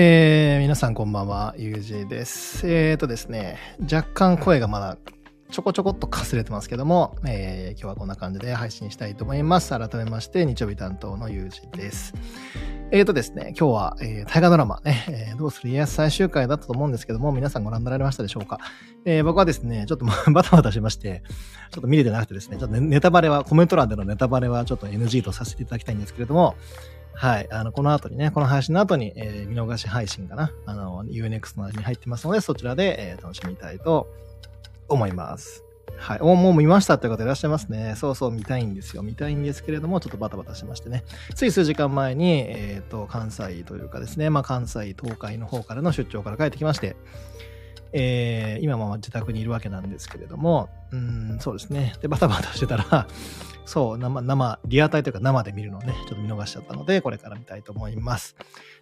えー、皆さんこんばんは、ゆうじです。えーとですね、若干声がまだちょこちょこっとかすれてますけども、えー、今日はこんな感じで配信したいと思います。改めまして、日曜日担当のゆうじです。えーとですね、今日は、えー、大河ドラマね、えー、どうする？家康最終回だったと思うんですけども、皆さんご覧になられましたでしょうか？えー、僕はですね、ちょっと バタバタしまして、ちょっと見れてなくてですね、ちょっとネタバレは、コメント欄でのネタバレはちょっと NG とさせていただきたいんですけれども、はい。あの、この後にね、この配信の後に、えー、見逃し配信かな。あの、UNEXT の味に入ってますので、そちらで、えー、楽しみたいと思います。はい。お、もう見ましたって方いらっしゃいますね。そうそう、見たいんですよ。見たいんですけれども、ちょっとバタバタしましてね。つい数時間前に、えっ、ー、と、関西というかですね、まあ、関西、東海の方からの出張から帰ってきまして、えー、今も自宅にいるわけなんですけれども、うん、そうですね。で、バタバタしてたら、そう、生、生、リアタイというか生で見るのをね、ちょっと見逃しちゃったので、これから見たいと思います。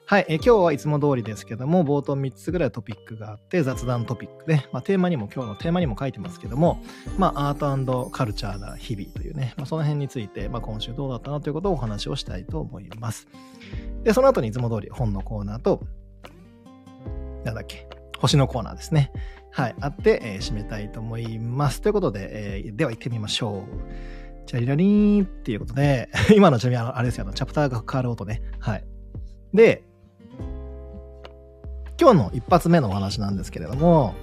はい、え今日はいつも通りですけども、冒頭3つぐらいトピックがあって、雑談トピックで、まあ、テーマにも、今日のテーマにも書いてますけども、まあ、アートカルチャーな日々というね、まあ、その辺について、まあ、今週どうだったなということをお話をしたいと思います。で、その後にいつも通り本のコーナーと、なんだっけ、星のコーナーですね。はい、あって、えー、締めたいと思います。ということで、えー、では行ってみましょう。チャリラリーンっていうことで、今のちなみにあれですよ、あの、チャプターが変わる音ね。はい。で、今日の一発目のお話なんですけれども、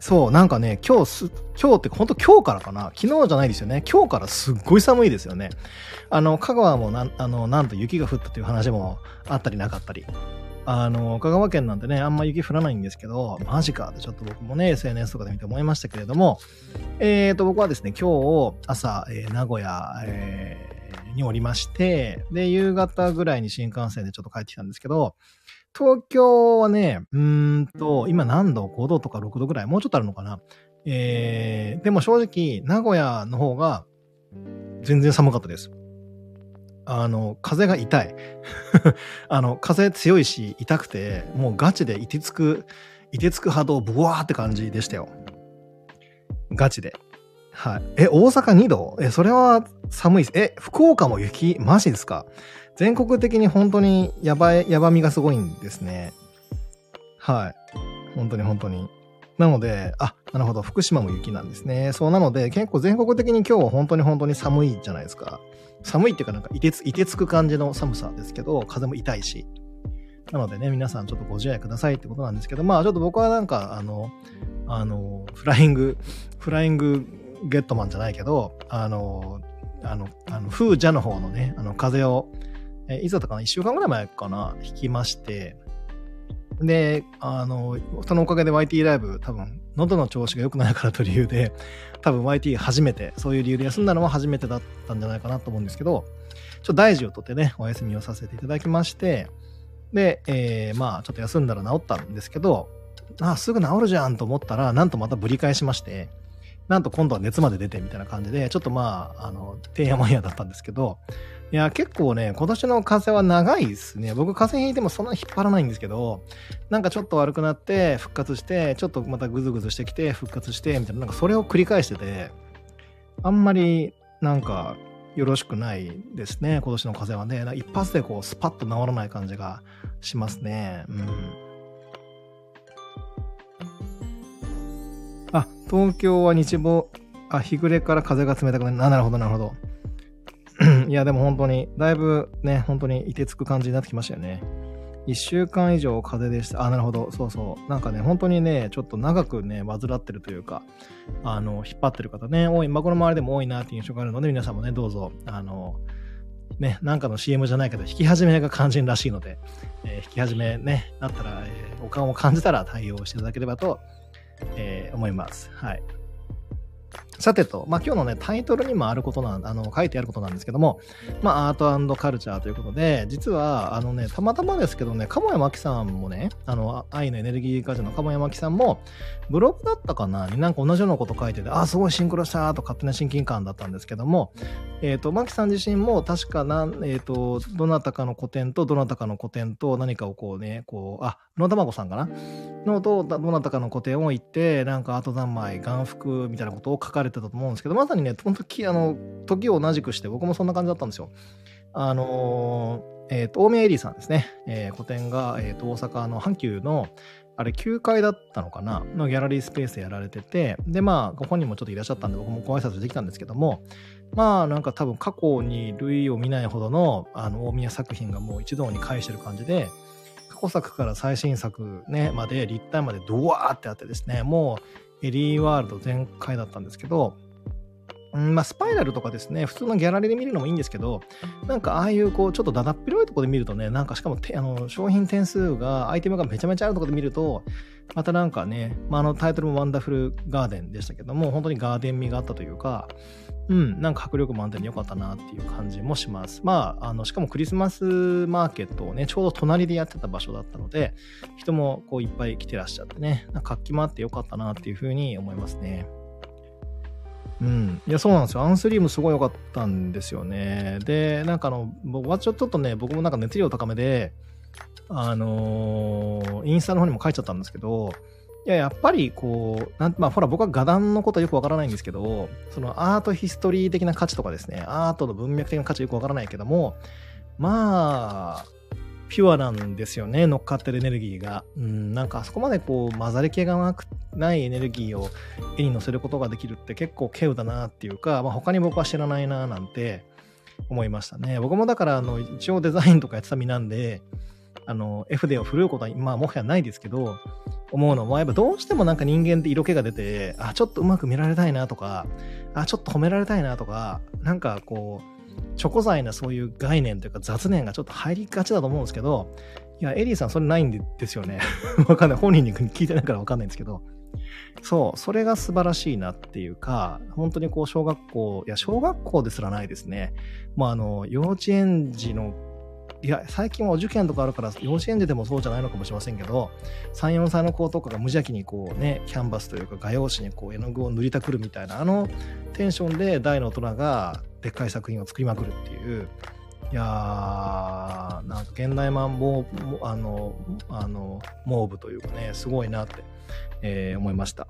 そう、なんかね、今日す、今日って本当今日からかな？昨日じゃないですよね。今日からすっごい寒いですよね。あの、香川もなん、あの、なんと雪が降ったという話もあったりなかったり。あの、香川県なんてね、あんま雪降らないんですけど、マジかってちょっと僕もね、SNS とかで見て思いましたけれども、えーと、僕はですね、今日朝、えー、名古屋、えー、におりまして、で、夕方ぐらいに新幹線でちょっと帰ってきたんですけど、東京はね、うーんと、今何度 ?5 度とか6度ぐらい？もうちょっとあるのかな？えー、でも正直、名古屋の方が全然寒かったです。あの、風が痛い。あの、風強いし、痛くて、もうガチでいてつく、いてつく波動、ブワーって感じでしたよ。ガチで。はい。え、大阪2度？え、それは寒いです。え、福岡も雪マジですか？全国的に本当にやばい、やばみがすごいんですね。はい。本当に本当に。なので、あ、なるほど、福島も雪なんですね。そうなので、結構全国的に今日は本当に本当に寒いじゃないですか。寒いっていうかなんか、いてつ、いてつく感じの寒さですけど、風も痛いし。なのでね、皆さんちょっとご自愛くださいってことなんですけど、まあちょっと僕はなんか、あの、あの、フライング、フライングゲットマンじゃないけど、あの、あの、あの風邪の方のね、あの、風邪を、えいつだったかな ?1 週間ぐらい前かな？引きまして、で、あの、そのおかげで YT ライブ、多分、喉の調子が良くないからという理由で、多分 YT 初めて、そういう理由で休んだのは初めてだったんじゃないかなと思うんですけど、ちょっと大事をとってね、お休みをさせていただきまして、で、えー、まあ、ちょっと休んだら治ったんですけど、あ、すぐ治るじゃんと思ったら、なんとまたぶり返しまして、なんと今度は熱まで出てみたいな感じで、ちょっとまあ、あの、てんやまんやだったんですけど、いや、結構ね、今年の風邪は長いですね。僕、風邪ひいてもそんな引っ張らないんですけど、なんかちょっと悪くなって、復活して、ちょっとまたグズグズしてきて、復活して、みたいな、なんかそれを繰り返してて、あんまり、なんか、よろしくないですね、今年の風邪はね。一発でこう、スパッと治らない感じがしますね。うん。あ、東京は日没、あ、日暮れから風が冷たくなる。なるほど、なるほど。いや、でも本当に、だいぶね、本当にいてつく感じになってきましたよね。1週間以上風邪でした。あ、なるほど。そうそう。なんかね、本当にね、ちょっと長くね、患ってるというか、あの、引っ張ってる方ね、多い、まこの周りでも多いなっていう印象があるので、皆さんもね、どうぞ、あの、ね、なんかの CM じゃないけど、引き始めが肝心らしいので、えー、引き始めね、なったら、えー、お顔を感じたら対応していただければと、えー、思います。はい。さてと、まあ、今日のね、タイトルにもあることなん、あの、書いてあることなんですけども、まあ、アートカルチャーということで、実は、あのね、たまたまですけどね、鴨山木さんもね、あの、愛のエネルギー家事の鴨山木さんも、ブログだったかなになんか同じようなこと書いてて、あ、すごいシンクロしたと勝手な親近感だったんですけども、えっ、ー、と、牧さん自身も確かなん、えっ、ー、と、どなたかの古典とどなたかの古典と何かをこうね、こう、あ、野卵さんかな？のと、どなたかの古典を言って、なんかアート三昧、眼福みたいなことを書かれてたと思うんですけど、まさにね、本当あの、時を同じくして、僕もそんな感じだったんですよ。あのえっ、と、大宮エリーさんですね。えー、個展が、えっ、と、大阪の阪急の、あれ9階だったのかな？のギャラリースペースでやられてて、で、まあ、ご本人もちょっといらっしゃったんで、僕もご挨拶できたんですけども、まあ、なんか多分過去に類を見ないほどの、あの、大宮作品がもう一堂に会してる感じで、過去作から最新作ね、まで、立体までドワーってあってですね、もう、エリーワールド全開だったんですけど、うんまあ、スパイラルとかですね、普通のギャラリーで見るのもいいんですけど、なんかああいうこう、ちょっとだだっ広いところで見るとね、なんかしかもあの商品点数が、アイテムがめちゃめちゃあるところで見ると、またなんかね、まあ、あのタイトルもワンダフルガーデンでしたけども、本当にガーデン味があったというか、うん、なんか迫力満点で良かったなっていう感じもします。まあ、あの、しかもクリスマスマーケットをね、ちょうど隣でやってた場所だったので、人もこういっぱい来てらっしゃってね、活気もあって良かったなっていうふうに思いますね。うん。いや、そうなんですよ。アンスリームすごい良かったんですよね。で、なんかあの、僕はちょっとね、僕もなんか熱量高めで、あのー、インスタの方にも書いちゃったんですけど、いや、やっぱりこう、なんまあ、ほら、僕は画壇のことはよくわからないんですけど、そのアートヒストリー的な価値とかですね、アートの文脈的な価値はよくわからないけども、まあ、ピュアなんですよね、乗っかってるエネルギーが。うん、なんかあそこまでこう、混ざり気がなく、ないエネルギーを絵に乗せることができるって結構稀有だなっていうか、まあ、他に僕は知らないななんて思いましたね。僕もだから、あの、一応デザインとかやってた身なんで、あの、F でを振るうことは、まあ、もはやないですけど、思うのは、やっぱどうしてもなんか人間って色気が出て、あ、ちょっとうまく見られたいなとか、あ、ちょっと褒められたいなとか、なんかこう、チョコ材なそういう概念というか雑念がちょっと入りがちだと思うんですけど、いや、エリーさんそれないんですよね。わかんない。本人に聞いてないからわかんないんですけど。そう、それが素晴らしいなっていうか、本当にこう小学校、いや、小学校ですらないですね。まあ、あの、幼稚園児のいや、最近はお受験とかあるから、幼稚園児でもそうじゃないのかもしれませんけど、3、4歳の子とかが無邪気にこうね、キャンバスというか画用紙にこう絵の具を塗りたくるみたいな、あのテンションで大の大人がでっかい作品を作りまくるっていう、いやー、なんか現代版も、あの、あの、モーブというかね、すごいなって、えー、思いました。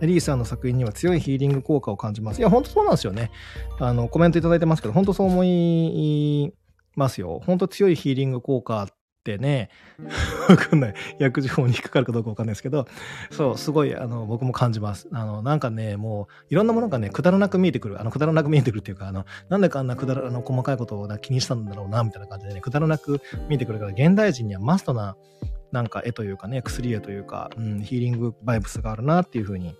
リーさんの作品には強いヒーリング効果を感じます。いや、ほんとそうなんですよね。あの、コメントいただいてますけど、本当そう思いますよ。本当強いヒーリング効果ってね、わかんない。薬事法に引っかかるかどうかわかんないですけど、そう、すごい、あの、僕も感じます。あの、なんかね、もう、いろんなものがね、くだらなく見えてくる。あの、くだらなく見えてくるっていうか、あの、なんでかあんなくだら、あの、細かいことを気にしたんだろうな、みたいな感じでね、くだらなく見えてくるから、現代人にはマストな、なんか絵というかね、薬絵というか、うん、ヒーリングバイブスがあるなっていうふうに、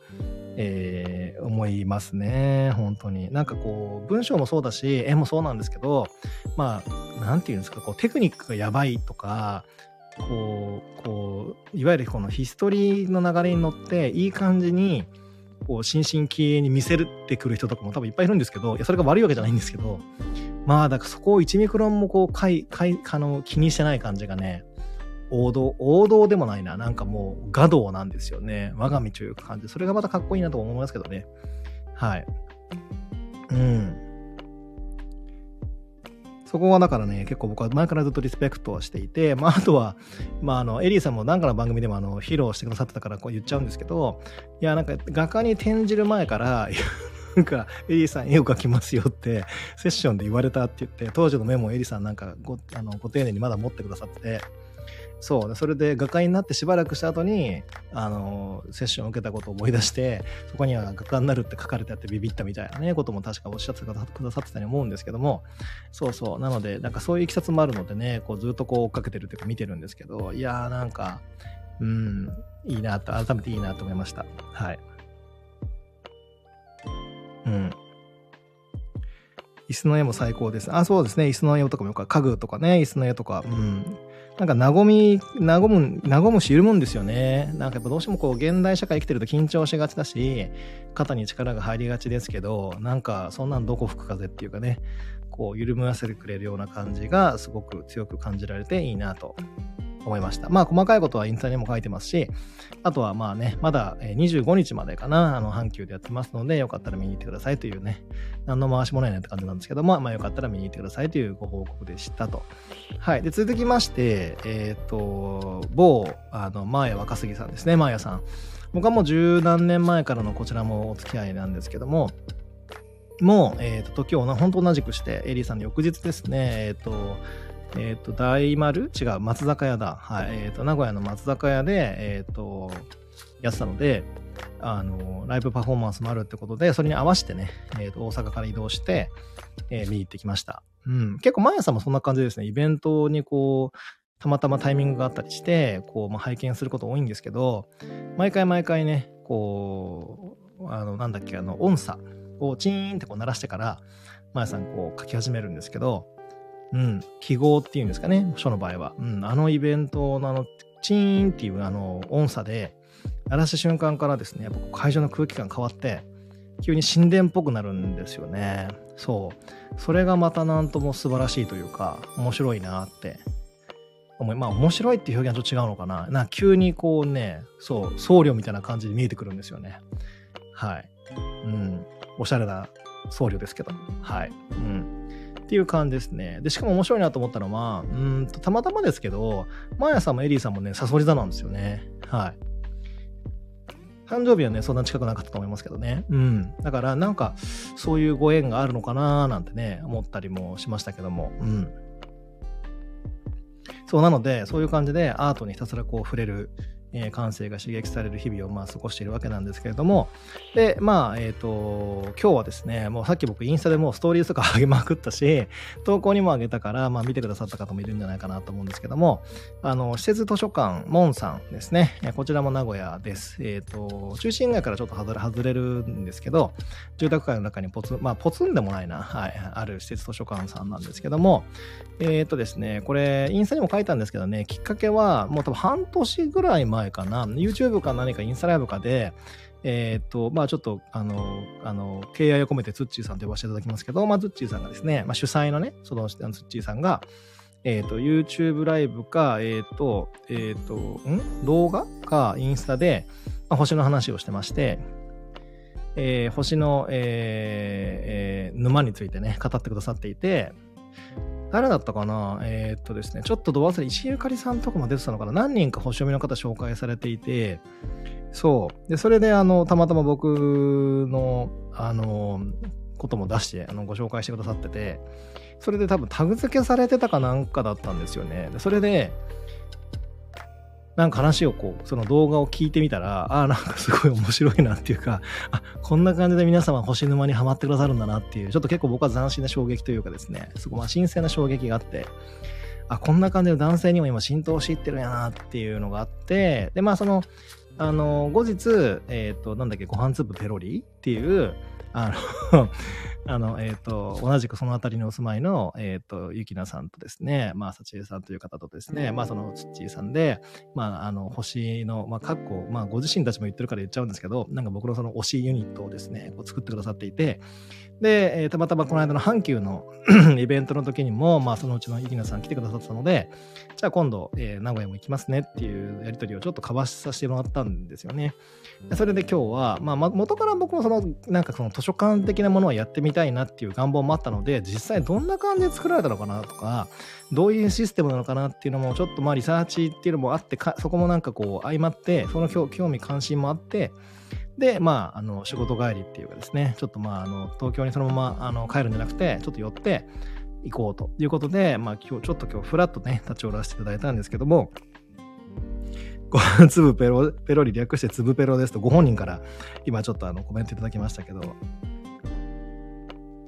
えー、思いますね。本当に。なんかこう、文章もそうだし、絵もそうなんですけど、まあ、なんていうんですか、こう、テクニックがやばいとか、こう、こう、いわゆるこのヒストリーの流れに乗って、いい感じに、こう、心身気鋭に見せるってくる人とかも多分いっぱいいるんですけど、いや、それが悪いわけじゃないんですけど、まあ、だからそこを1ミクロンもこう、かい、かい、あの、気にしてない感じがね、王道、王道でもないな。なんかもう、画道なんですよね。我が道という感じ。それがまたかっこいいなと思いますけどね。はい。うん。そこはだからね、結構僕は前からずっとリスペクトはしていて、まあ、あとは、まあ、あの、エリーさんも何かの番組でもあの、披露してくださってたからこう言っちゃうんですけど、いや、なんか画家に転じる前から、なんか、エリーさん絵を描きますよって、セッションで言われたって言って、当時のメモをエリーさんなんかご、あの、ご丁寧にまだ持ってくださってて、そう、それで画家になってしばらくした後に、あの、セッションを受けたことを思い出して、そこには画家になるって書かれてあってビビったみたいなね、ことも確かおっしゃってくださってたように思うんですけども、そうそう、なので、なんかそういういきさつもあるのでね、こうずっとこう追っかけてるっていうか見てるんですけど、いやーなんか、うん、いいなと、改めていいなと思いました。はい。うん。椅子の絵も最高です。あ、そうですね。椅子の絵とかもよく家具とかね、椅子の絵とか、うん。なんか和み、和む、和むし緩むんですよね。なんかやっぱどうしてもこう現代社会生きてると緊張しがちだし、肩に力が入りがちですけど、なんかそんなんどこ吹く風っていうかね、こう緩ませてくれるような感じがすごく強く感じられていいなと思いました。まあ、細かいことはインスタにも書いてますし、あとはまあね、まだ25日までかな、あの、阪急でやってますので、よかったら見に行ってくださいというね、何の回しもないなって感じなんですけども、まあ、よかったら見に行ってくださいというご報告でしたと。はい。で、続きまして、えっ、ー、と、某、あの、マーヤ若杉さんですね、マーヤさん。僕はもう十何年前からのこちらもお付き合いなんですけども、もう、えっ、ー、と、時を本当同じくして、エリーさんの翌日ですね、えっ、ー、と、えっ、ー、と、大丸？違う、松坂屋だ。はい。えっ、と、名古屋の松坂屋で、えっ、と、やってたので、あの、ライブパフォーマンスもあるってことで、それに合わせてね、えっ、と、大阪から移動して、え見に行ってきました。うん。結構、毎朝もそんな感じですね。イベントにこう、たまたまタイミングがあったりして、こう、まあ、拝見すること多いんですけど、毎回毎回ね、こう、あの、なんだっけ、あの、音差をチーンってこう鳴らしてから、まやさんこう書き始めるんですけど、うん、記号っていうんですかね、書の場合は。うん、あのイベントのあの、チーンっていうあの音差で、鳴らした瞬間からですね、やっぱ会場の空気感変わって、急に神殿っぽくなるんですよね。そう。それがまたなんとも素晴らしいというか、面白いなって思い、まあ面白いっていう表現はちょっと違うのかな。な急にこうね、そう、僧侶みたいな感じで見えてくるんですよね。はい。うん。おしゃれな僧侶ですけど。はい。うん。っていう感じですね。で、しかも面白いなと思ったのは、うんと、たまたまですけど、マーヤさんもエリーさんもね、サソリ座なんですよね。はい。誕生日はね、そんな近くなかったと思いますけどね。うん。だから、なんか、そういうご縁があるのかななんてね、思ったりもしましたけども。うん。そう、なので、そういう感じでアートにひたすらこう触れるえ、感性が刺激される日々をまあ過ごしているわけなんですけれども、で、まあ、えっ、ー、と、今日はですね、もうさっき僕インスタでもうストーリーとか上げまくったし、投稿にも上げたから、まあ見てくださった方もいるんじゃないかなと思うんですけども、あの、施設図書館、モンさんですね、こちらも名古屋です。えっ、ー、と、中心街からちょっと外れ、外れるんですけど、住宅街の中にポツン、まあポツンでもないな、はい、ある施設図書館さんなんですけども、えっ、とですね、これ、インスタにも書いたんですけどね、きっかけは、もう多分半年ぐらい前前かな、YouTube か何かインスタライブかで、えっ、と、まあちょっと、あの、あの、敬愛を込めてツッチーさんと呼ばせていただきますけど、まあツッチーさんがですね、まあ主催のね、そのツッチーさんが、えっ、ー、と、YouTube ライブか、えっ、と、えっ、と、ん？動画か、インスタで、まあ、星の話をしてまして、えー、星の、えーえー、沼についてね、語ってくださっていて、誰だったかな？えー、っとですね、ちょっとど忘れ、石ゆかりさんとかも出てたのかな？何人か星読みの方紹介されていて、そう。で、それで、あの、たまたま僕の、あの、ことも出して、あの、ご紹介してくださってて、それで多分タグ付けされてたかなんかだったんですよね。で、それで、なんか話をこう、その動画を聞いてみたら、ああ、なんかすごい面白いなっていうか、あ、こんな感じで皆様星沼にはまってくださるんだなっていう、ちょっと結構僕は斬新な衝撃というかですね、すごいまあ新鮮な衝撃があって、あ、こんな感じで男性にも今浸透していってるんやなっていうのがあって、で、まあその、あの、後日、えっ、ー、と、なんだっけ、ご飯粒ペロリっていう、あのあの、えっ、ー、と、同じくその辺りにお住まいの、えっ、ー、と、ゆきなさんとですね、まあ、さちえさんという方とですね、まあ、その、つっちーさんで、まあ、あの、星の、まあ、かっこ、まあ、ご自身たちも言ってるから言っちゃうんですけど、なんか僕のその推しユニットをですね、こう作ってくださっていて、で、えー、たまたまこの間の阪急の イベントの時にも、まあ、そのうちのゆきなさん来てくださったので、じゃあ今度、えー、名古屋も行きますねっていうやりとりをちょっと交わさせてもらったんですよね。それで今日は、まあ、元から僕もその、なんかその図書館的なものをやってみたたいなっていう願望もあったので、実際どんな感じで作られたのかなとか、どういうシステムなのかなっていうのも、ちょっとまあリサーチっていうのもあってそこもなんかこう相まって、その興味関心もあって、で、まあ、あの、仕事帰りっていうかですね、ちょっとまあ、あの、東京にそのままあの帰るんじゃなくて、ちょっと寄って行こうということで、まあ、今日、ちょっと今日、フラッとね、立ち寄らせていただいたんですけども、ご飯粒ペロ、ペロリ略して粒ペロですと、ご本人から今ちょっとあのコメントいただきましたけど、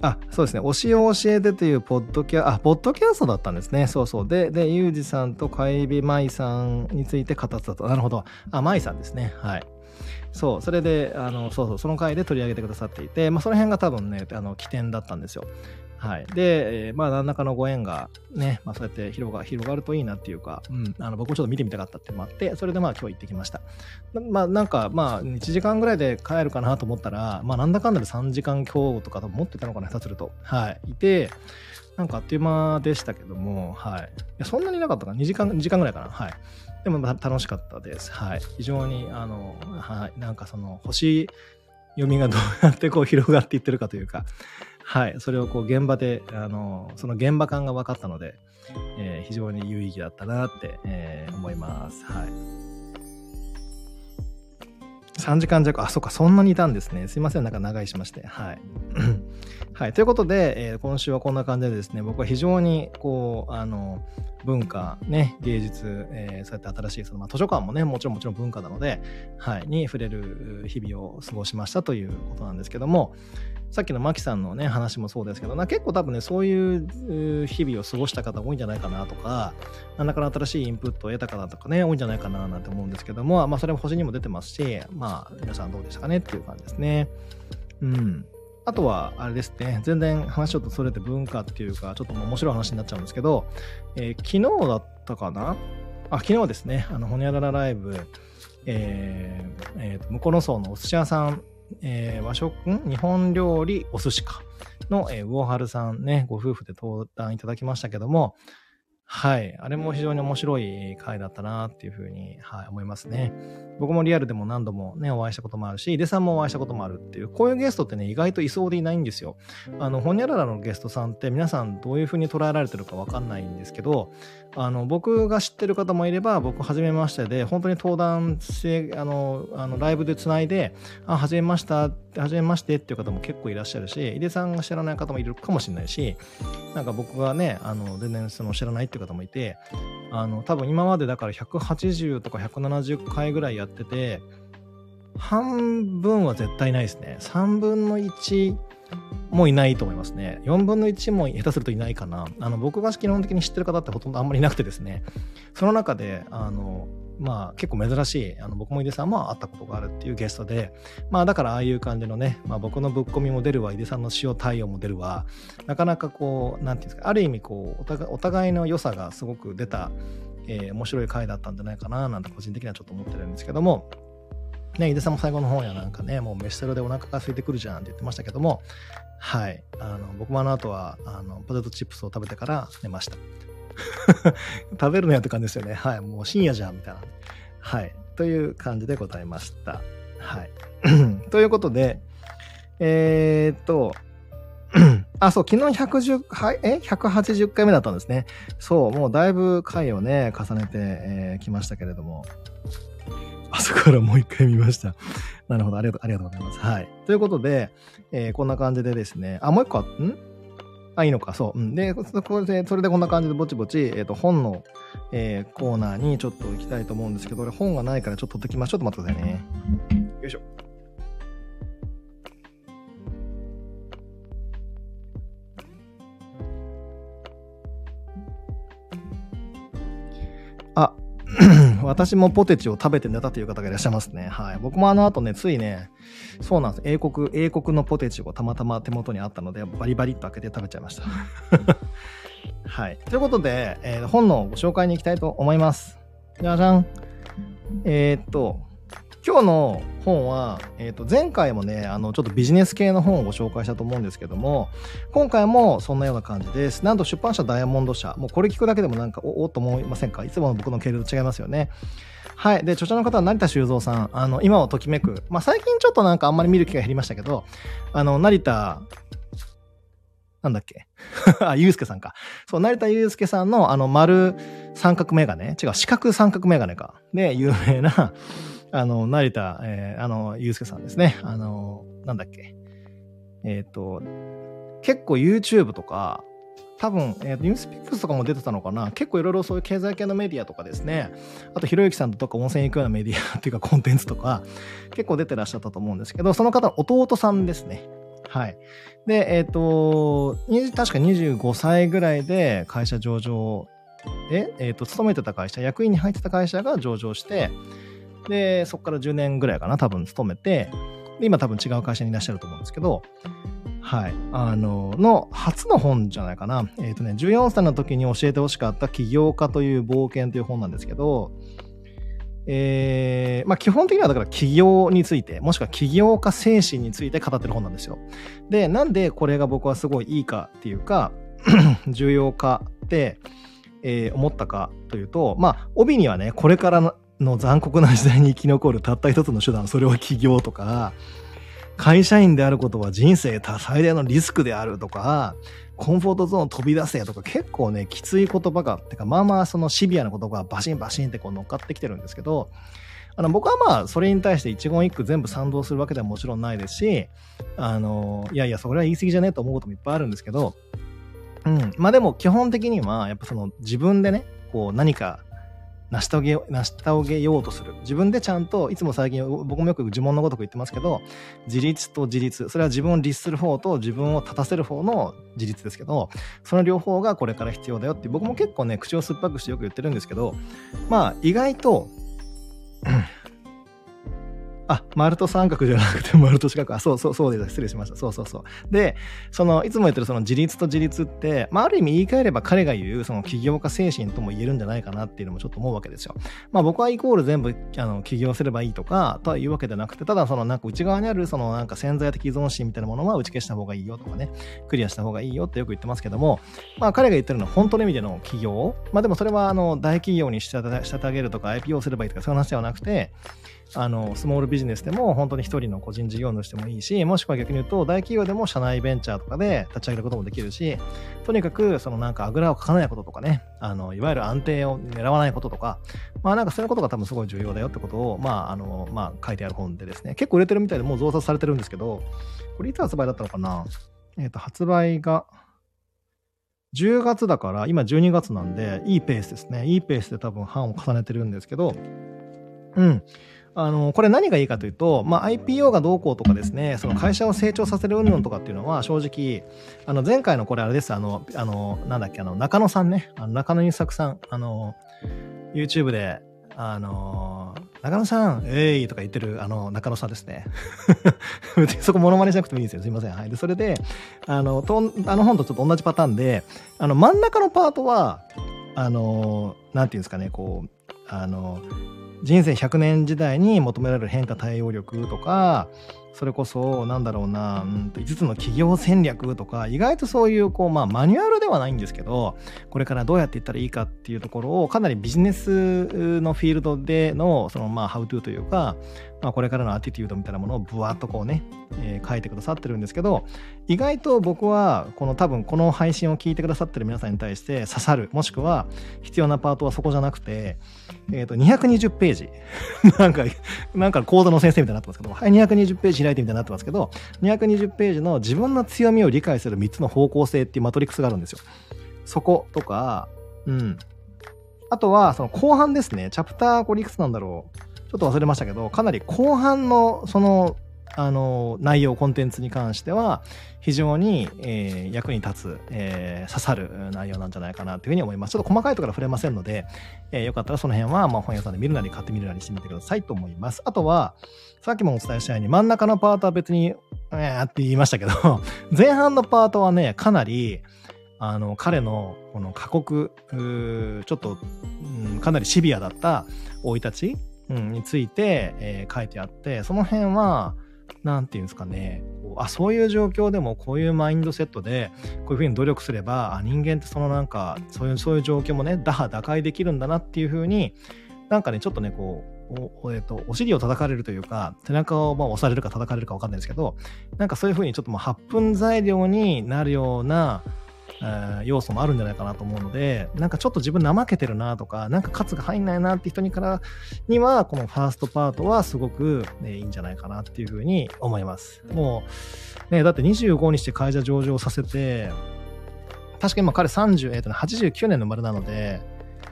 あ、そうですね。推しを教えてというポッドキャ、あ、ポッドキャストだったんですね。そうそう。で、で、ゆうじさんとかいびまいさんについて語ったと。なるほど。あ、まいさんですね。はい。そう、それで、あの、そうそう、その回で取り上げてくださっていて、まあ、その辺が多分ね、あの、起点だったんですよ。はい。で、えー、まあ、何らかのご縁がね、まあ、そうやって広が広がるといいなっていうか、うん、あの僕もちょっと見てみたかったっていうのもあって、それでまあ今日行ってきました。まあ、なんか、まあ、1時間ぐらいで帰るかなと思ったら、まあ、なんだかんだで3時間今日とかと思ってたのかな、下手すると。はい。いて、なんかあっという間でしたけども、はい。いやそんなになかったかな ?2 時間、2時間ぐらいかなはい。でも楽しかったです。はい。非常に、あの、はい。なんかその、星読みがどうやってこう広がっていってるかというか、はい、それをこう現場で、あの、その現場感が分かったので、えー、非常に有意義だったなって、えー、思います。はい。3時間弱、あ、そっか、そんなにいたんですね。すいません、なんか長いしまして。はい。はい。ということで、えー、今週はこんな感じでですね、僕は非常に、こう、あの、文化、ね、芸術、えー、そうやって新しい、その、まあ、図書館もね、もちろんもちろん文化なので、はい、に触れる日々を過ごしましたということなんですけども、さっきのマキさんのね、話もそうですけど、な結構多分ね、そういう日々を過ごした方多いんじゃないかなとか、何らかの新しいインプットを得た方とかね、多いんじゃないかななんて思うんですけども、まあ、それも星にも出てますし、まあ、皆さんどうでしたかねっていう感じですね。うん。あとは、あれですね、全然話ちょっとそれて文化っていうか、ちょっと面白い話になっちゃうんですけど、えー、昨日だったかな？あ、昨日ですね、あの、ほにゃららライブ、えーえー、向こうの層のお寿司屋さんえー、和食、日本料理お寿司か。の、えー、魚春さんね、ご夫婦で登壇いただきましたけども、はい。あれも非常に面白い回だったなっていうふうに、はい、思いますね。僕もリアルでも何度もね、お会いしたこともあるし、井出さんもお会いしたこともあるっていう、こういうゲストってね、意外といそうでいないんですよ。あの、ほにゃららのゲストさんって皆さんどういうふうに捉えられてるかわかんないんですけど、あの、僕が知ってる方もいれば、僕、はじめましてで、本当に登壇して、あの、あのライブで繋いで、あ、はじめました、はじめましてっていう方も結構いらっしゃるし、井出さんが知らない方もいるかもしれないし、なんか僕がね、あの、全然その知らないっていう方もいて、あの、多分今までだから180とか170回ぐらいやってて、半分は絶対ないですね。3分の1もいないと思いますね。4分の1も下手するといないかな。あの、僕が基本的に知ってる方ってほとんどあんまりいなくてですね、その中で、あの、まあ結構珍しい、あの僕も井出さんも会ったことがあるっていうゲストで、まあだからああいう感じのね、まあ僕のぶっ込みも出るわ、井出さんの塩対応も出るわ、なかなかこう、なんていうんですか、ある意味こう、お互いお互いの良さがすごく出た、えー、面白い回だったんじゃないかな、なんて個人的にはちょっと思ってるんですけども、ね、井出さんも最後の方やなんかね、もう飯テロでお腹が空いてくるじゃんって言ってましたけども、はい。あの、僕もあの後は、あの、ポテトチップスを食べてから寝ました。食べるのやって感じですよね。はい。もう深夜じゃん、みたいな。はい。という感じでございました。はい。ということで、えー、っと、あ、そう、昨日110、はい、え ?180 回目だったんですね。そう、もうだいぶ回をね、重ねてき、えー、ましたけれども。あそこからもう一回見ました。なるほど、ありがとう、ありがとうございます。はい。ということで、えー、こんな感じでですね、あ、もう一個ん？あ、いいのか、そう。うん。で、こで、それでこんな感じでぼちぼち、えっ、ー、と、本の、えー、コーナーにちょっと行きたいと思うんですけど、俺本がないからちょっと取ってきます。ちょっと待ってくださいね。よいしょ。あ、私もポテチを食べて寝たという方がいらっしゃいますね。はい。僕もあの後ね、ついね、そうなんです。英国、英国のポテチをたまたま手元にあったので、バリバリっと開けて食べちゃいました。はい。ということで、えー、本のご紹介に行きたいと思います。じゃじゃん。えー、っと、今日の本は、えっ、ー、と、前回もね、あの、ちょっとビジネス系の本をご紹介したと思うんですけども、今回もそんなような感じです。なんと出版社ダイヤモンド社。もうこれ聞くだけでもなんか、おおっと思いませんか？いつもの僕の経路と違いますよね。はい。で、著者の方は成田修造さん。あの、今をときめく。まあ、最近ちょっとなんかあんまり見る機会減りましたけど、あの、成田、なんだっけ？あ、ゆうすけさんか。そう、成田ゆうすけさんのあの丸三角メガネ？違う、四角三角メガネか。で、有名な、あの、成田、えー、あの、ゆうすけさんですね。あの、なんだっけ。えっ、ー、と、結構 YouTube とか、多分、えー、ニュースピックスとかも出てたのかな結構いろいろそういう経済系のメディアとかですね。あと、ひろゆきさんとか温泉行くようなメディアっていうかコンテンツとか、結構出てらっしゃったと思うんですけど、その方の弟さんですね。はい。で、えっ、ー、と、確か25歳ぐらいで会社上場で、えっ、ー、と、勤めてた会社、役員に入ってた会社が上場して、で、そこから10年ぐらいかな、多分勤めて、今多分違う会社にいらっしゃると思うんですけど、はい。あの、の初の本じゃないかな。えっ、ー、とね、14歳の時に教えてほしかった起業家という冒険という本なんですけど、えー、まあ基本的にはだから起業について、もしくは起業家精神について語ってる本なんですよ。で、なんでこれが僕はすごいいいかっていうか、重要かって、えー、思ったかというと、まあ、帯にはね、これからの残酷な時代に生き残るたった一つの手段、それは起業とか、会社員であることは人生最大のリスクであるとか、コンフォートゾーン飛び出せとか結構ね、きつい言葉が、てかまあまあそのシビアな言葉がバシンバシンってこう乗っかってきてるんですけど、あの僕はまあそれに対して一言一句全部賛同するわけではもちろんないですし、あの、いやいや、それは言い過ぎじゃねえと思うこともいっぱいあるんですけど、うん。まあでも基本的には、やっぱその自分でね、こう何か成し遂げ、成し遂げようとする。自分でちゃんと、いつも最近僕もよく呪文のごとく言ってますけど、自立と自立。それは自分を律する方と自分を立たせる方の自立ですけど、その両方がこれから必要だよって僕も結構ね、口を酸っぱくしてよく言ってるんですけど、まあ意外と、あ、丸と三角じゃなくて 丸と四角。あ、そうそうそうです。失礼しました。そうそうそう。で、その、いつも言ってるその自立と自立って、まあ、ある意味言い換えれば彼が言う、その起業家精神とも言えるんじゃないかなっていうのもちょっと思うわけですよ。まあ、僕はイコール全部、あの、起業すればいいとか、とは言うわけじゃなくて、ただその、なんか内側にある、その、なんか潜在的依存心みたいなものは打ち消した方がいいよとかね、クリアした方がいいよってよく言ってますけども、まあ、彼が言ってるのは本当の意味での起業。まあ、でもそれは、あの、大企業に仕立て上げるとか、IPO すればいいとか、そういう話ではなくて、あの、スモールビジネスでも本当に一人の個人事業主でもいいし、もしくは逆に言うと、大企業でも社内ベンチャーとかで立ち上げることもできるし、とにかく、そのなんかあぐらをかかないこととかね、あの、いわゆる安定を狙わないこととか、まあなんかそういうことが多分すごい重要だよってことを、まああの、まあ書いてある本でですね、結構売れてるみたいでもう増刷されてるんですけど、これいつ発売だったのかな？えっ、ー、と、発売が、10月だから、今12月なんで、いいペースですね。いいペースで多分版を重ねてるんですけど、うん。あの、これ何がいいかというと、まあ、IPO がどうこうとかですね、その会社を成長させる云々とかっていうのは、正直、あの、前回のこれあれです、あの、あの、なんだっけ、あの、中野さんね、あの中野優作さん、あの、YouTube で、あの、中野さん、えい、とか言ってる、あの、中野さんですね。そこモノマネしなくてもいいですよ。すいません。はい。で、それで、あの、あの本とちょっと同じパターンで、あの、真ん中のパートは、あの、なんていうんですかね、こう、あの、人生100年時代に求められる変化対応力とかそれこそなんだろうな、うん、5つの企業戦略とか意外とそういうこう、まあ、マニュアルではないんですけどこれからどうやっていったらいいかっていうところをかなりビジネスのフィールドでのそのまあハウトゥーというかまあ、これからのアティテュードみたいなものをブワーッとこうね、えー、書いてくださってるんですけど、意外と僕は、この多分この配信を聞いてくださってる皆さんに対して刺さる、もしくは必要なパートはそこじゃなくて、えっ、ー、と、220ページ。なんか、なんかコードの先生みたいになってますけど、はい、220ページ開いてみたいになってますけど、220ページの自分の強みを理解する3つの方向性っていうマトリックスがあるんですよ。そことか、うん。あとは、その後半ですね。チャプター、これいくつなんだろう。ちょっと忘れましたけど、かなり後半のその、あの、内容、コンテンツに関しては、非常に、えー、役に立つ、えー、刺さる内容なんじゃないかなというふうに思います。ちょっと細かいところは触れませんので、えー、よかったらその辺は、まあ、本屋さんで見るなり買ってみるなりしてみてくださいと思います。あとは、さっきもお伝えしたように、真ん中のパートは別に、えーって言いましたけど、前半のパートはね、かなり、あの、彼の、この過酷、ちょっと、うん、かなりシビアだった生い立ち、うん、について、えー、書いてあって、その辺は、なんていうんですかね、あ、そういう状況でもこういうマインドセットで、こういうふうに努力すれば、あ人間ってそのなんか、そういう、そういう状況もね、打破打開できるんだなっていうふうに、なんかね、ちょっとね、こう、お,、えーと、お尻を叩かれるというか、背中をまあ押されるか叩かれるか分かんないですけど、なんかそういうふうにちょっともう発奮材料になるような、え要素もあるんじゃないかなと思うので、なんかちょっと自分怠けてるなとか、なんかカツが入んないなって人にからには、このファーストパートはすごく、ね、いいんじゃないかなっていうふうに思います。もう、ね、だって25にして会社上場させて、確か今彼30、えっ、ー、とね、89年の生まれなので、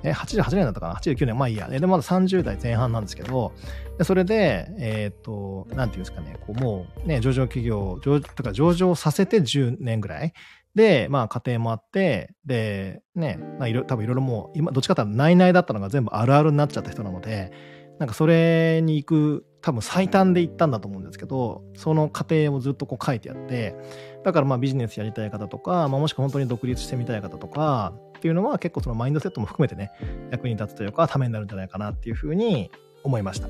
え、88年だったかな ?89 年。まあいいや。で、まだ30代前半なんですけど、でそれで、えっ、ー、と、なんていうんですかね、こうもうね、上場企業、上とか上場させて10年ぐらい。で、まあ家庭もあって、で、ね、まあ、いろ多分いろいろもう、今、どっちかというと内々だったのが全部あるあるになっちゃった人なので、なんかそれに行く、多分最短で行ったんだと思うんですけど、その過程をずっとこう書いてあって、だからまあビジネスやりたい方とか、まあ、もしくは本当に独立してみたい方とかっていうのは結構そのマインドセットも含めてね、役に立つというか、ためになるんじゃないかなっていうふうに思いました。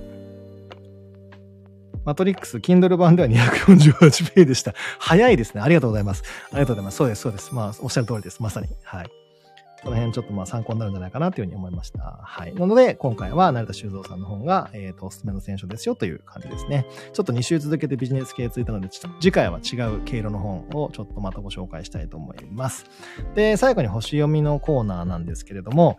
マトリックス、Kindle 版では248ページでした。早いですね。ありがとうございます。ありがとうございます。そうです、そうです。まあ、おっしゃる通りです。まさに。はい。その辺ちょっとまあ参考になるんじゃないかなというふうに思いました。はい。なので、今回は成田修造さんの本が、えっ、ー、と、おすすめの選手ですよという感じですね。ちょっと2週続けてビジネス系ついたので、次回は違う経路の本をちょっとまたご紹介したいと思います。で、最後に星読みのコーナーなんですけれども、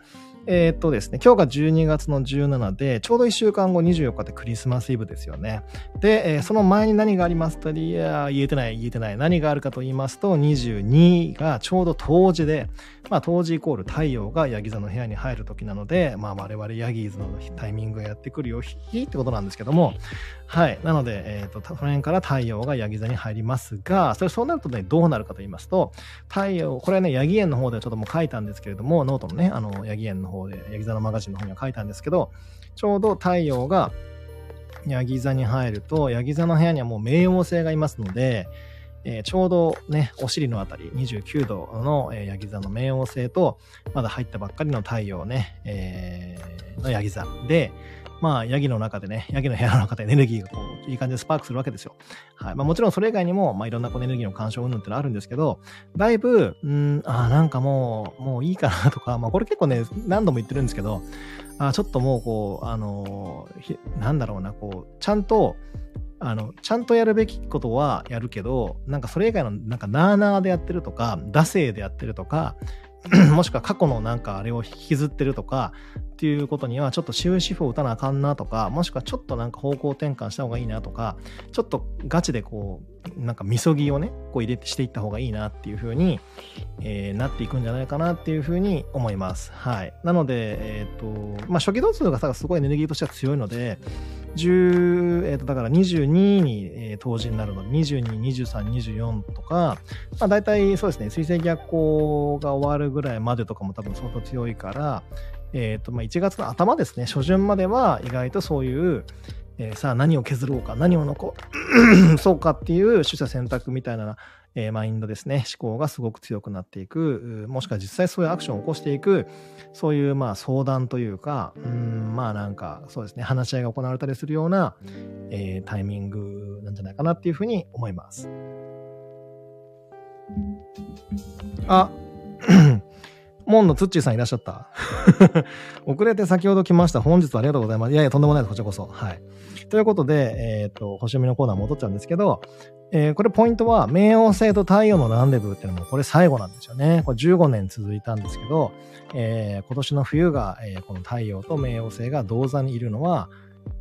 えー、っとですね、今日が12月の17で、ちょうど1週間後24日ってクリスマスイブですよね。で、えー、その前に何がありますと、いや、言えてない、言えてない。何があるかと言いますと、22がちょうど冬至で、まあ、冬至イコール太陽がヤギ座の部屋に入る時なので、まあ、我々ヤギーズのタイミングがやってくるよ、日ってことなんですけども、はい。なので、えっ、と、その辺から太陽がヤギ座に入りますが、それそうなるとね、どうなるかと言いますと、太陽、これはね、ヤギ編の方でちょっともう書いたんですけれども、ノートのね、あの、ヤギ編の方で、ヤギ座のマガジンの方には書いたんですけど、ちょうど太陽がヤギ座に入ると、ヤギ座の部屋にはもう冥王星がいますので、えー、ちょうどね、お尻のあたり、29度の、えー、ヤギ座の冥王星と、まだ入ったばっかりの太陽ね、えー、のヤギ座で、まあ、ヤギの中でね、ヤギの部屋の中でエネルギーがこう、いい感じでスパークするわけですよ。はい。まあもちろんそれ以外にも、まあいろんなこうエネルギーの干渉運動ってのあるんですけど、だいぶ、うん、ああ、なんかもう、もういいかなとか、まあこれ結構ね、何度も言ってるんですけど、あちょっともうこう、あのなんだろうな、こう、ちゃんと、あの、ちゃんとやるべきことはやるけど、なんかそれ以外の、なんかなーなーでやってるとか、惰性でやってるとか、もしくは過去のなんかあれを引きずってるとかっていうことにはちょっと終止符を打たなあかんなとかもしくはちょっとなんか方向転換した方がいいなとかちょっとガチでこうなんかみそぎをねこう入れてしていった方がいいなっていう風に、えー、なっていくんじゃないかなっていう風に思います。はい。なのでえっ、ー、とまあ初期度数がさすごいエネルギーとしては強いので10、えっ、ー、と、だから22に、えー、当時になるので、22、23、24とか、まあ大体そうですね、水星逆行が終わるぐらいまでとかも多分相当強いから、えっ、ー、と、まあ1月の頭ですね、初旬までは意外とそういう、えー、さあ何を削ろうか、何を残 そうかっていう取捨選択みたいなえー、マインドですね、思考がすごく強くなっていく、もしくは実際そういうアクションを起こしていく、そういうまあ相談というか、うん、まあなんかそうですね、話し合いが行われたりするような、えー、タイミングなんじゃないかなっていうふうに思います。あ、モンのツッチーさんいらっしゃった。遅れて先ほど来ました。本日はありがとうございます。いやいや、とんでもないです。こちらこそ。はい。ということで、えっ、と、星読みのコーナー戻っちゃうんですけど、えー、これポイントは、冥王星と太陽のランデブーっていうのもこれ最後なんですよね。これ15年続いたんですけど、えー、今年の冬が、えー、この太陽と冥王星が同座にいるのは、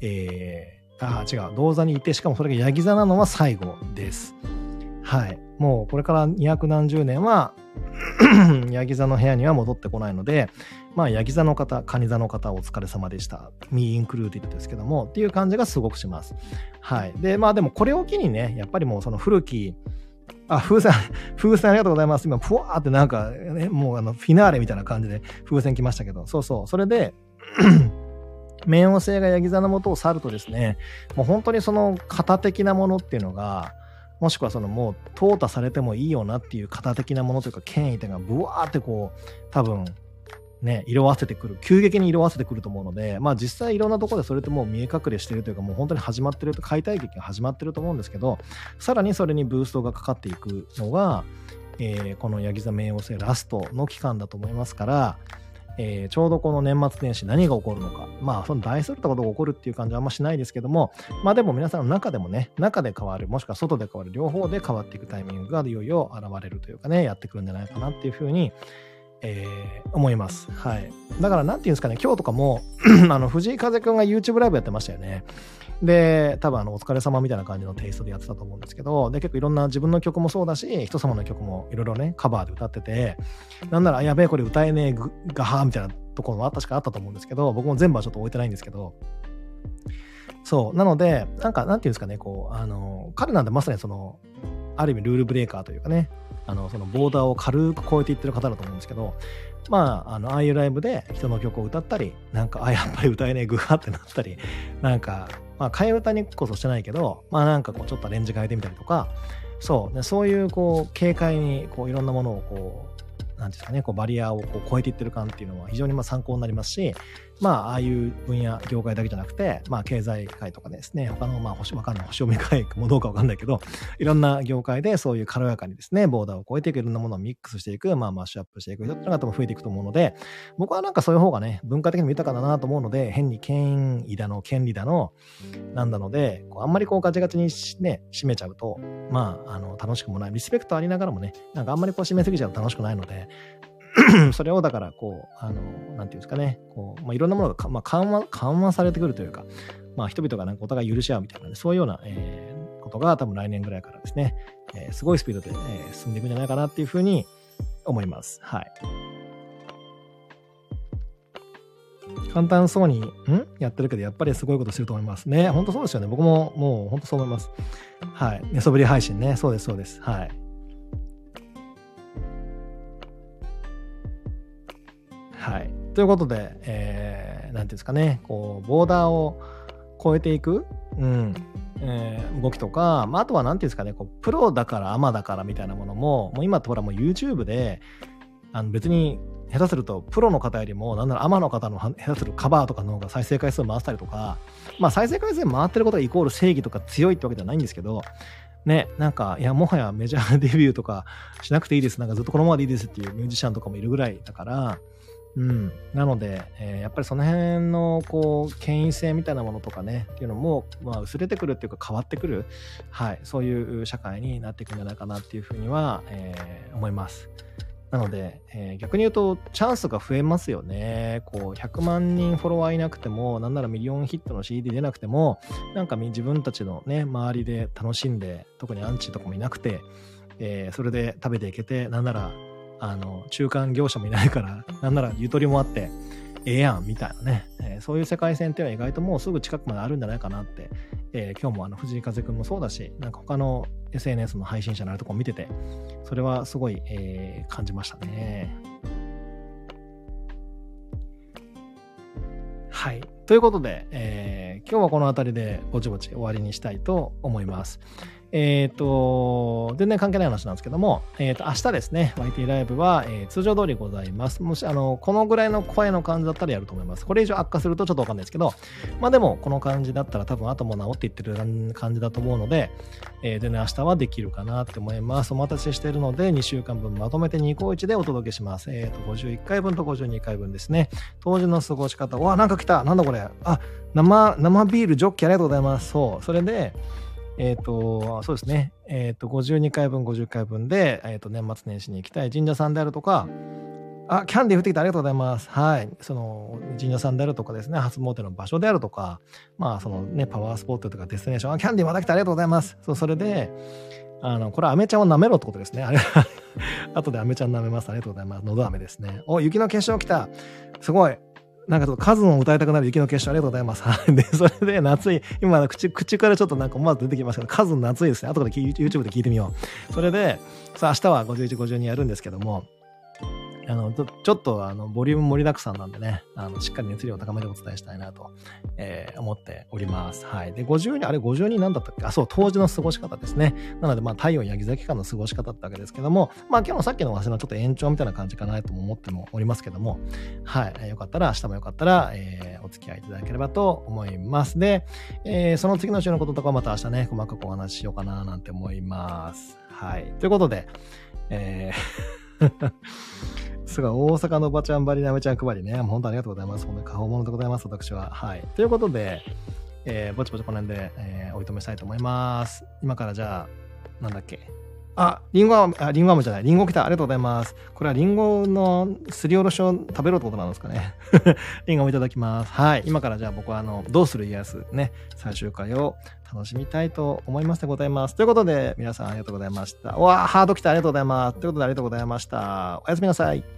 えー、あ、違う、同座にいて、しかもそれがヤギ座なのは最後です。はい。もうこれから200何十年は ヤギ座の部屋には戻ってこないので、まあ、ヤギ座の方、カニ座の方、お疲れ様でした。ミーインクルーディットですけども、っていう感じがすごくします。はい。で、まあでもこれを機にね、やっぱりもうその古き、あ、風船、風船ありがとうございます。今、ふわーってなんか、ね、もうあの、フィナーレみたいな感じで風船来ましたけど、そうそう。それで、冥王星がヤギ座のもとを去るとですね、もう本当にその型的なものっていうのが、もしくはそのもう淘汰されてもいいよなっていう型的なものというか権威っていうのがブワーってこう多分ね、色あせてくる、急激に色あせてくると思うので、まあ実際いろんなところでそれってもう見え隠れしてるというか、もう本当に始まってると、解体劇が始まってると思うんですけど、さらにそれにブーストがかかっていくのが、えー、このヤギ座冥王星ラストの期間だと思いますから、えー、ちょうどこの年末年始何が起こるのか。まあ、その大それたことが起こるっていう感じはあんましないですけども、まあでも皆さんの中でもね、中で変わる、もしくは外で変わる、両方で変わっていくタイミングがいよいよ現れるというかね、やってくるんじゃないかなっていうふうに、えー、思います。はい。だから、何て言うんですかね、今日とかも あの、藤井風くんが YouTube ライブやってましたよね。で、多分あの、お疲れ様みたいな感じのテイストでやってたと思うんですけど、で、結構いろんな自分の曲もそうだし、人様の曲もいろいろね、カバーで歌ってて、なんなら、やべえ、これ歌えねえ、ガハーみたいなところも確かあったと思うんですけど、僕も全部はちょっと置いてないんですけど、そう。なので、なんか、なんていうんですかね、こう、あの、彼なんてまさにその、ある意味ルールブレーカーというかね、あの、そのボーダーを軽く超えていってる方だと思うんですけど、まあ、あの、ああいうライブで人の曲を歌ったり、なんか、あ、やっぱり歌えねえ、グハってなったり、なんか、まあ、替え歌にこそしてないけど、まあなんかこう、ちょっとアレンジ変えてみたりとか、そう、そういう、こう、軽快に、こう、いろんなものを、こう、なんですかね、こうバリアをこう超えていってる感っていうのは非常にまあ参考になりますし、まあ、ああいう分野、業界だけじゃなくて、まあ、経済界とかですね、他の、まあ、星、わかんない、星読み会もどうかわかんないけど、いろんな業界でそういう軽やかにですね、ボーダーを超えていくいろんなものをミックスしていく、まあ、マッシュアップしていく人っていうのが多分増えていくと思うので、僕はなんかそういう方がね、文化的にも豊かだなと思うので、変に権威だの、権利だの、なんだので、こうあんまりこうガチガチにね、締めちゃうと、まあ、あの、楽しくもない。リスペクトありながらもね、なんかあんまりこう締めすぎちゃうと楽しくないので、それをだからこう、あの、なんていうんですかね、こう、まあ、いろんなものが、まあ、緩和、緩和されてくるというか、まあ、人々がなんかお互い許し合うみたいな、ね、そういうような、えー、ことが多分来年ぐらいからですね、えー、すごいスピードで、えー、進んでいくんじゃないかなっていうふうに思います。はい。簡単そうに、ん？やってるけど、やっぱりすごいことしてると思いますね。本当そうですよね。僕ももう本当そう思います。はい。寝そべり配信ね。そうです、そうです。はい。はい。ということで、えー、なんていうんですかね、こう、ボーダーを超えていく、うん、えー、動きとか、まあ、あとはなんていうんですかね、こうプロだからアマだからみたいなものも、もう今ってほらもう YouTube で、あの別に下手するとプロの方よりもなんならアマの方の下手するカバーとかの方が再生回数回したりとかまあ再生回数回ってることがイコール正義とか強いってわけではないんですけどねなんかいやもはやメジャーデビューとかしなくていいです。なんかずっとこのままでいいですっていうミュージシャンとかもいるぐらいだからうん、なので、えー、やっぱりその辺のこう権威性みたいなものとかねっていうのも、まあ、薄れてくるっていうか変わってくる、はい、そういう社会になっていくんじゃないかなっていうふうには、えー、思います。なので、えー、逆に言うとチャンスが増えますよね。こう100万人フォロワーいなくても、なんならミリオンヒットの CD 出なくても、なんか自分たちのね、周りで楽しんで、特にアンチとかもいなくて、えー、それで食べていけて、なんならあの、中間業者もいないから、なんならゆとりもあって、ええやん、みたいなね、えー、そういう世界線っていうのは意外ともうすぐ近くまであるんじゃないかなって、えー、今日もあの藤井風くんもそうだし、なんか他の SNS の配信者のあるとこ見てて、それはすごい、えー、感じましたね。はい。ということで、えー、今日はこの辺りでぼちぼち終わりにしたいと思います。えっ、ー、と、全然関係ない話なんですけども、えっ、ー、と、明日ですね、YT ライブは、えー、通常通りございます。もし、あの、このぐらいの声の感じだったらやると思います。これ以上悪化するとちょっとわかんないですけど、まあでも、この感じだったら多分後も治っていってる感じだと思うので、えー、全然明日はできるかなって思います。お待たせしてるので、2週間分まとめて2個1でお届けします。えっ、ー、と、51回分と52回分ですね。当時の過ごし方。わ、なんか来たなんだこれあ、生、生ビールジョッキありがとうございます。そう。それで、えっ、ー、と、そうですね。えっ、ー、と、52回分、50回分で、えっ、ー、と、年末年始に行きたい神社さんであるとか、あ、キャンディー降ってきてありがとうございます。はい。その、神社さんであるとかですね、初詣の場所であるとか、まあ、そのね、パワースポットとかデスティネーション、あ、キャンディーまた来てありがとうございます。そう、それで、あの、これ、アメちゃんを舐めろってことですね。あれ、後でアメちゃん舐めます。ありがとうございます。のど飴ですね。お、雪の結晶来た。すごい。なんかちょっと数も歌いたくなる雪の結晶ありがとうございます。で、それで夏い、今口、口からちょっとなんか思わず出てきましたけど、数の夏いですね。後で YouTube で聞いてみよう。それで、さあ明日は51、52やるんですけども、あの、ちょっと、あの、ボリューム盛りだくさんなんでね、あの、しっかり熱量を高めてお伝えしたいなと、えー、思っております。はい。で、52、あれ52何だったっけ？あ、そう、当時の過ごし方ですね。なので、まあ、太陽、ヤギ座期間の過ごし方だってわけですけども、まあ、今日のさっきの話のちょっと延長みたいな感じかなとも思ってもおりますけども、はい。よかったら、明日もよかったら、えー、お付き合いいただければと思います。で、えー、その次の週のこととかはまた明日ね、細かくお話ししようかななんて思います。はい。ということで、えーすごい、大阪のおばちゃんばりなめちゃん配りね。もう本当ありがとうございます。本当に過保物でございます、私は。はい。ということで、えー、ぼちぼちこの辺で、えー、おいとめしたいと思います。今からじゃあ、なんだっけ？あ、リンゴアあ、リンゴアムじゃない。リンゴ来た。ありがとうございます。これはリンゴのすりおろしを食べろってことなんですかね。リンゴもいただきます。はい。今からじゃあ僕はあの、どうする家康ね、最終回を楽しみたいと思いますでございます。ということで、皆さんありがとうございました。わ、ハード来た。ありがとうございます。ということでありがとうございました。おやすみなさい。